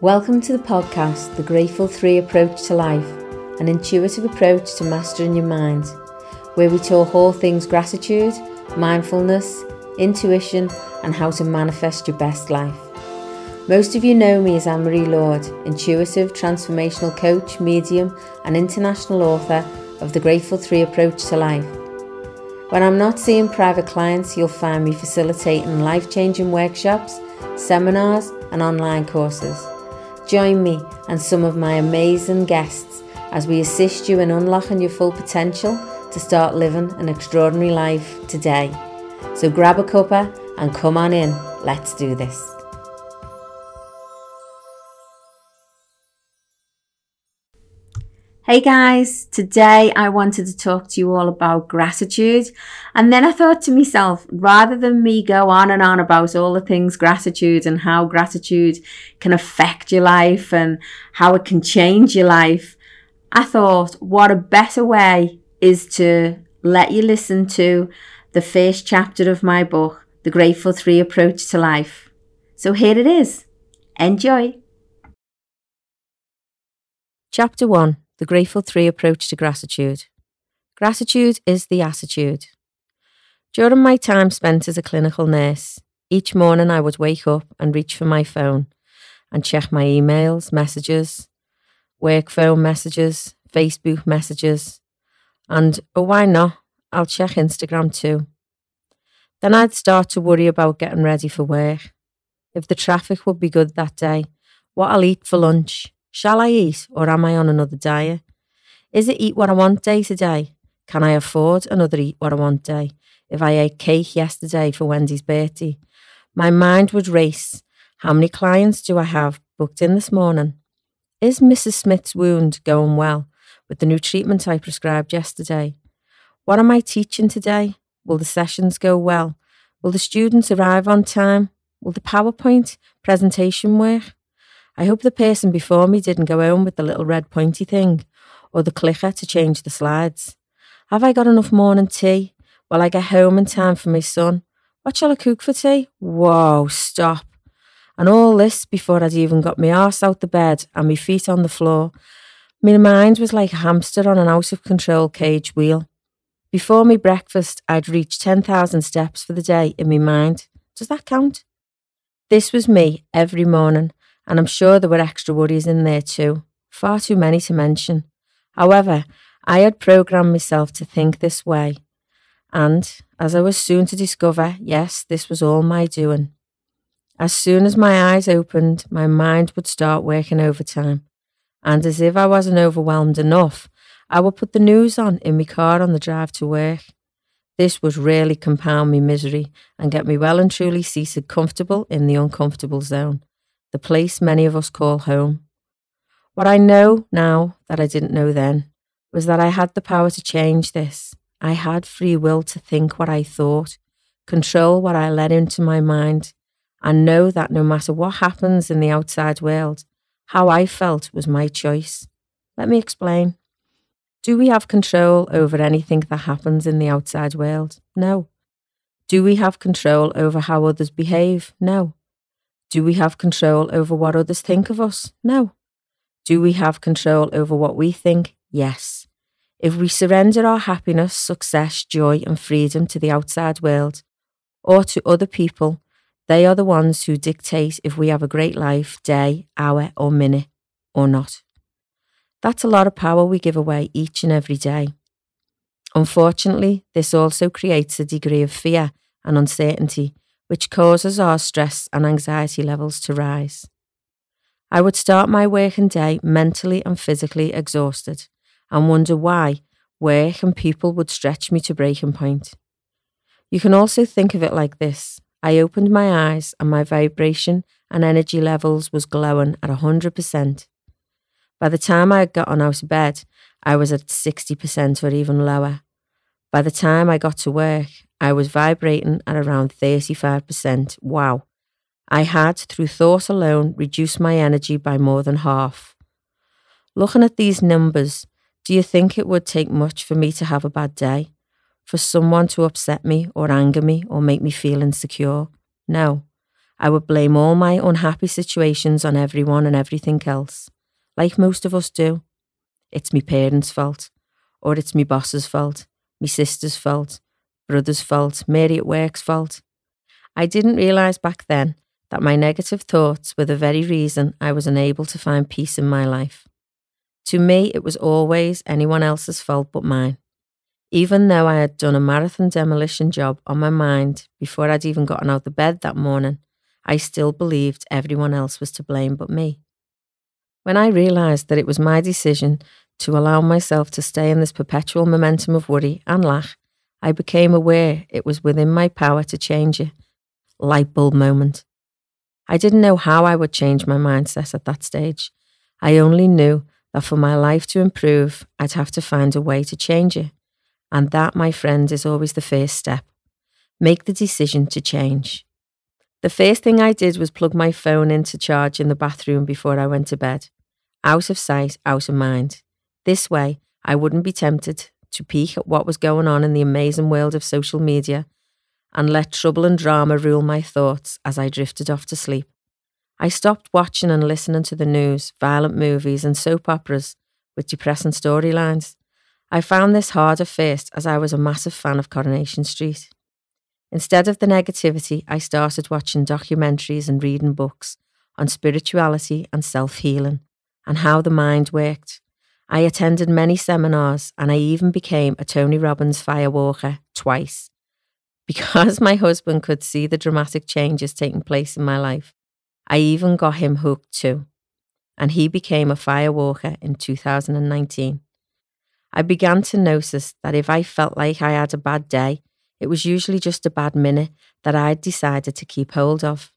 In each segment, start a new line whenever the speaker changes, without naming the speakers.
Welcome to the podcast, The Grateful Three Approach to Life, an intuitive approach to mastering your mind, where we talk all things gratitude, mindfulness, intuition, and how to manifest your best life. Most of you know me as Annmarie Lord, intuitive transformational coach, medium, and international author of The Grateful Three Approach to Life. When I'm not seeing private clients, you'll find me facilitating life changing workshops, seminars, and online courses. Join me and some of my amazing guests as we assist you in unlocking your full potential to start living an extraordinary life today. So grab a cuppa and come on in. Let's do this. Hey guys, today I wanted to talk to you all about gratitude. And then I thought to myself, rather than me go on and on about all the things gratitude and how gratitude can affect your life and how it can change your life, I thought, what a better way is to let you listen to the first chapter of my book, The Grateful Three Approach to Life. So here it is. Enjoy. Chapter 1 the Grateful Three approach to gratitude. Gratitude is the attitude. During my time spent as a clinical nurse, each morning I would wake up and reach for my phone and check my emails, messages, work phone messages, Facebook messages, and oh, why not? I'll check Instagram too. Then I'd start to worry about getting ready for work. If the traffic would be good that day, what I'll eat for lunch, Shall I eat or am I on another diet? Is it eat what I want day to day? Can I afford another eat what I want day? If I ate cake yesterday for Wendy's birthday, my mind would race. How many clients do I have booked in this morning? Is Mrs. Smith's wound going well with the new treatment I prescribed yesterday? What am I teaching today? Will the sessions go well? Will the students arrive on time? Will the PowerPoint presentation work? I hope the person before me didn't go home with the little red pointy thing or the clicker to change the slides. Have I got enough morning tea? Will I get home in time for my son? What shall I cook for tea? Whoa, stop. And all this before I'd even got my arse out the bed and my feet on the floor. My mind was like a hamster on an out of control cage wheel. Before me breakfast, I'd reached 10,000 steps for the day in my mind. Does that count? This was me every morning, and I'm sure there were extra worries in there too, far too many to mention. However, I had programmed myself to think this way, and as I was soon to discover, yes, this was all my doing. As soon as my eyes opened, my mind would start working overtime, and as if I wasn't overwhelmed enough, I would put the news on in my car on the drive to work. This would really compound me misery and get me well and truly seated comfortable in the uncomfortable zone the place many of us call home. What I know now that I didn't know then was that I had the power to change this. I had free will to think what I thought, control what I let into my mind, and know that no matter what happens in the outside world, how I felt was my choice. Let me explain. Do we have control over anything that happens in the outside world? No. Do we have control over how others behave? No. Do we have control over what others think of us? No. Do we have control over what we think? Yes. If we surrender our happiness, success, joy, and freedom to the outside world or to other people, they are the ones who dictate if we have a great life, day, hour, or minute, or not. That's a lot of power we give away each and every day. Unfortunately, this also creates a degree of fear and uncertainty which causes our stress and anxiety levels to rise. I would start my working day mentally and physically exhausted and wonder why work and people would stretch me to breaking point. You can also think of it like this I opened my eyes and my vibration and energy levels was glowing at 100%. By the time I had gotten out of bed, I was at 60% or even lower. By the time I got to work, I was vibrating at around 35%. Wow. I had, through thought alone, reduced my energy by more than half. Looking at these numbers, do you think it would take much for me to have a bad day? For someone to upset me or anger me or make me feel insecure? No. I would blame all my unhappy situations on everyone and everything else, like most of us do. It's me parents' fault, or it's me boss's fault, me sister's fault, brother's fault, Mary at work's fault. I didn't realise back then that my negative thoughts were the very reason I was unable to find peace in my life. To me, it was always anyone else's fault but mine. Even though I had done a marathon demolition job on my mind before I'd even gotten out of bed that morning, I still believed everyone else was to blame but me. When I realised that it was my decision to allow myself to stay in this perpetual momentum of worry and lack, I became aware it was within my power to change it. Light bulb moment. I didn't know how I would change my mindset at that stage. I only knew that for my life to improve, I'd have to find a way to change it. And that, my friend, is always the first step. Make the decision to change. The first thing I did was plug my phone into charge in the bathroom before I went to bed. Out of sight, out of mind. This way, I wouldn't be tempted to peek at what was going on in the amazing world of social media and let trouble and drama rule my thoughts as I drifted off to sleep. I stopped watching and listening to the news, violent movies, and soap operas with depressing storylines. I found this hard at first as I was a massive fan of Coronation Street. Instead of the negativity, I started watching documentaries and reading books on spirituality and self healing and how the mind worked. I attended many seminars and I even became a Tony Robbins firewalker twice. Because my husband could see the dramatic changes taking place in my life, I even got him hooked too. And he became a firewalker in 2019. I began to notice that if I felt like I had a bad day, it was usually just a bad minute that I'd decided to keep hold of.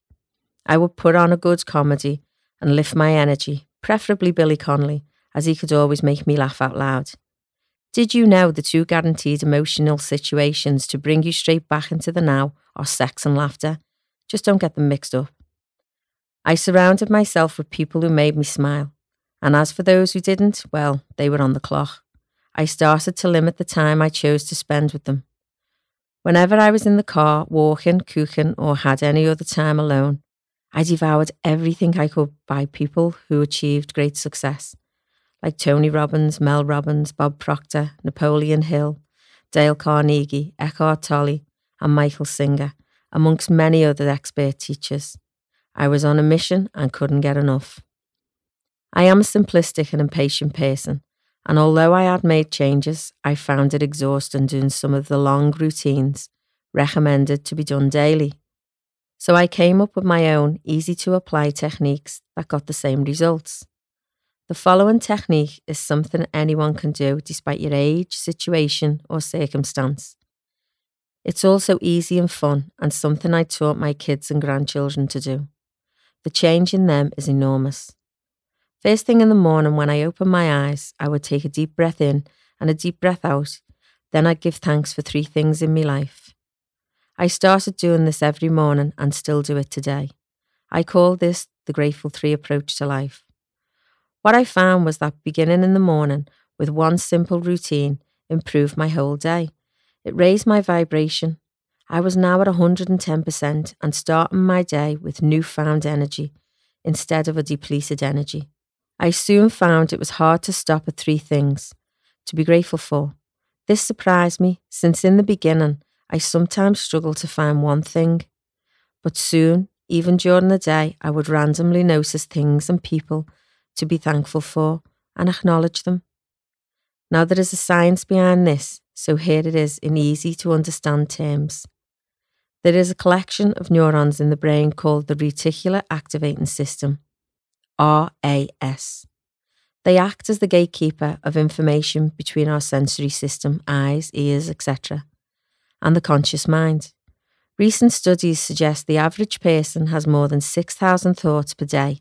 I would put on a good comedy and lift my energy, preferably Billy Connolly, as he could always make me laugh out loud. Did you know the two guaranteed emotional situations to bring you straight back into the now are sex and laughter? Just don't get them mixed up. I surrounded myself with people who made me smile, and as for those who didn't, well, they were on the clock. I started to limit the time I chose to spend with them. Whenever I was in the car, walking, cooking, or had any other time alone, I devoured everything I could by people who achieved great success, like Tony Robbins, Mel Robbins, Bob Proctor, Napoleon Hill, Dale Carnegie, Eckhart Tolle, and Michael Singer, amongst many other expert teachers. I was on a mission and couldn't get enough. I am a simplistic and impatient person, and although I had made changes, I found it exhausting doing some of the long routines recommended to be done daily. So I came up with my own easy to apply techniques that got the same results. The following technique is something anyone can do despite your age, situation, or circumstance. It's also easy and fun, and something I taught my kids and grandchildren to do. The change in them is enormous. First thing in the morning, when I open my eyes, I would take a deep breath in and a deep breath out. Then I'd give thanks for three things in my life. I started doing this every morning and still do it today. I call this the Grateful Three approach to life. What I found was that beginning in the morning with one simple routine improved my whole day. It raised my vibration. I was now at 110% and starting my day with newfound energy instead of a depleted energy. I soon found it was hard to stop at three things to be grateful for. This surprised me, since in the beginning I sometimes struggled to find one thing. But soon, even during the day, I would randomly notice things and people to be thankful for and acknowledge them. Now, there is a science behind this, so here it is in easy to understand terms. There is a collection of neurons in the brain called the reticular activating system. RAS. They act as the gatekeeper of information between our sensory system, eyes, ears, etc., and the conscious mind. Recent studies suggest the average person has more than 6,000 thoughts per day,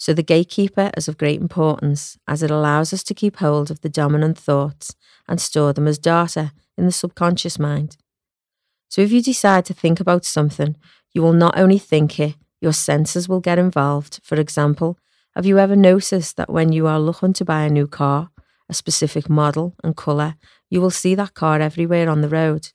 so the gatekeeper is of great importance as it allows us to keep hold of the dominant thoughts and store them as data in the subconscious mind. So if you decide to think about something, you will not only think it, your senses will get involved. For example, have you ever noticed that when you are looking to buy a new car, a specific model and colour, you will see that car everywhere on the road?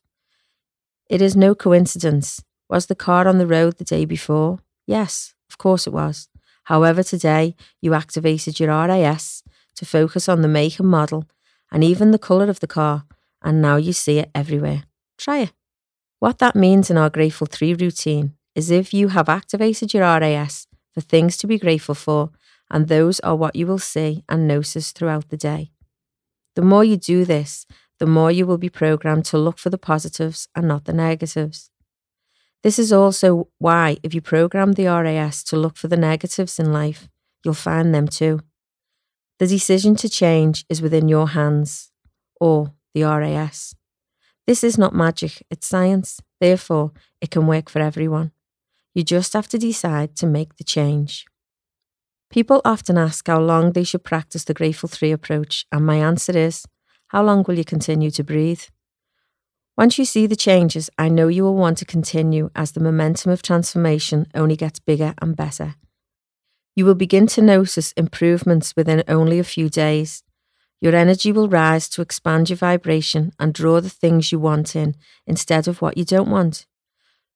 It is no coincidence. Was the car on the road the day before? Yes, of course it was. However, today you activated your RAS to focus on the make and model and even the colour of the car, and now you see it everywhere. Try it. What that means in our Grateful 3 routine is if you have activated your RAS for things to be grateful for, and those are what you will see and notice throughout the day. The more you do this, the more you will be programmed to look for the positives and not the negatives. This is also why, if you program the RAS to look for the negatives in life, you'll find them too. The decision to change is within your hands, or the RAS. This is not magic, it's science. Therefore, it can work for everyone. You just have to decide to make the change. People often ask how long they should practice the Grateful 3 approach, and my answer is how long will you continue to breathe? Once you see the changes, I know you will want to continue as the momentum of transformation only gets bigger and better. You will begin to notice improvements within only a few days. Your energy will rise to expand your vibration and draw the things you want in instead of what you don't want.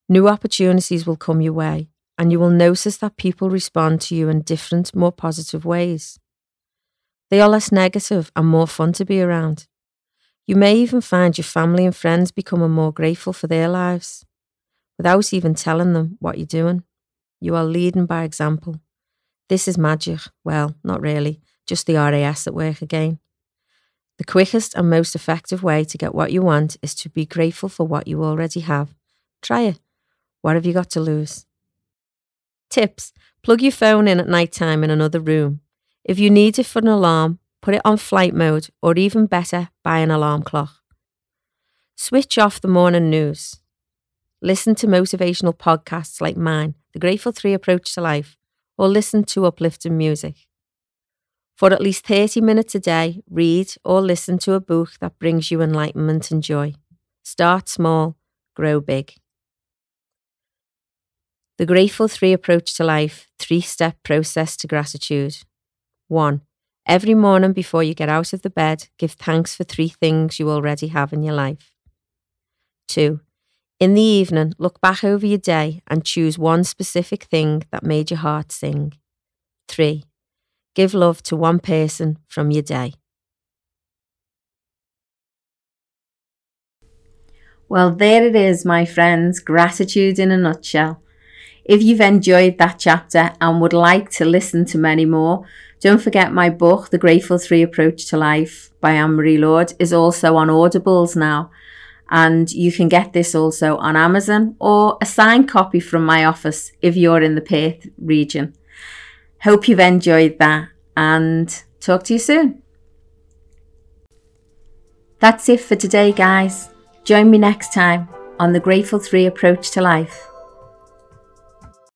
New opportunities will come your way, and you will notice that people respond to you in different, more positive ways. They are less negative and more fun to be around. You may even find your family and friends becoming more grateful for their lives without even telling them what you're doing. You are leading by example. This is magic. Well, not really, just the RAS at work again. The quickest and most effective way to get what you want is to be grateful for what you already have. Try it. What have you got to lose? Tips Plug your phone in at night time in another room. If you need it for an alarm, put it on flight mode, or even better, buy an alarm clock. Switch off the morning news. Listen to motivational podcasts like mine, The Grateful 3 Approach to Life, or listen to uplifting music. For at least 30 minutes a day, read or listen to a book that brings you enlightenment and joy. Start small, grow big. The Grateful 3 Approach to Life, three step process to gratitude. 1. Every morning before you get out of the bed, give thanks for three things you already have in your life. 2. In the evening, look back over your day and choose one specific thing that made your heart sing. 3. Give love to one person from your day.
Well, there it is, my friends. Gratitude in a nutshell. If you've enjoyed that chapter and would like to listen to many more, don't forget my book, The Grateful Three Approach to Life by Annmarie Lord, is also on Audibles now. And you can get this also on Amazon or a signed copy from my office if you're in the Perth region. Hope you've enjoyed that and talk to you soon. That's it for today, guys. Join me next time on the Grateful Three Approach to Life.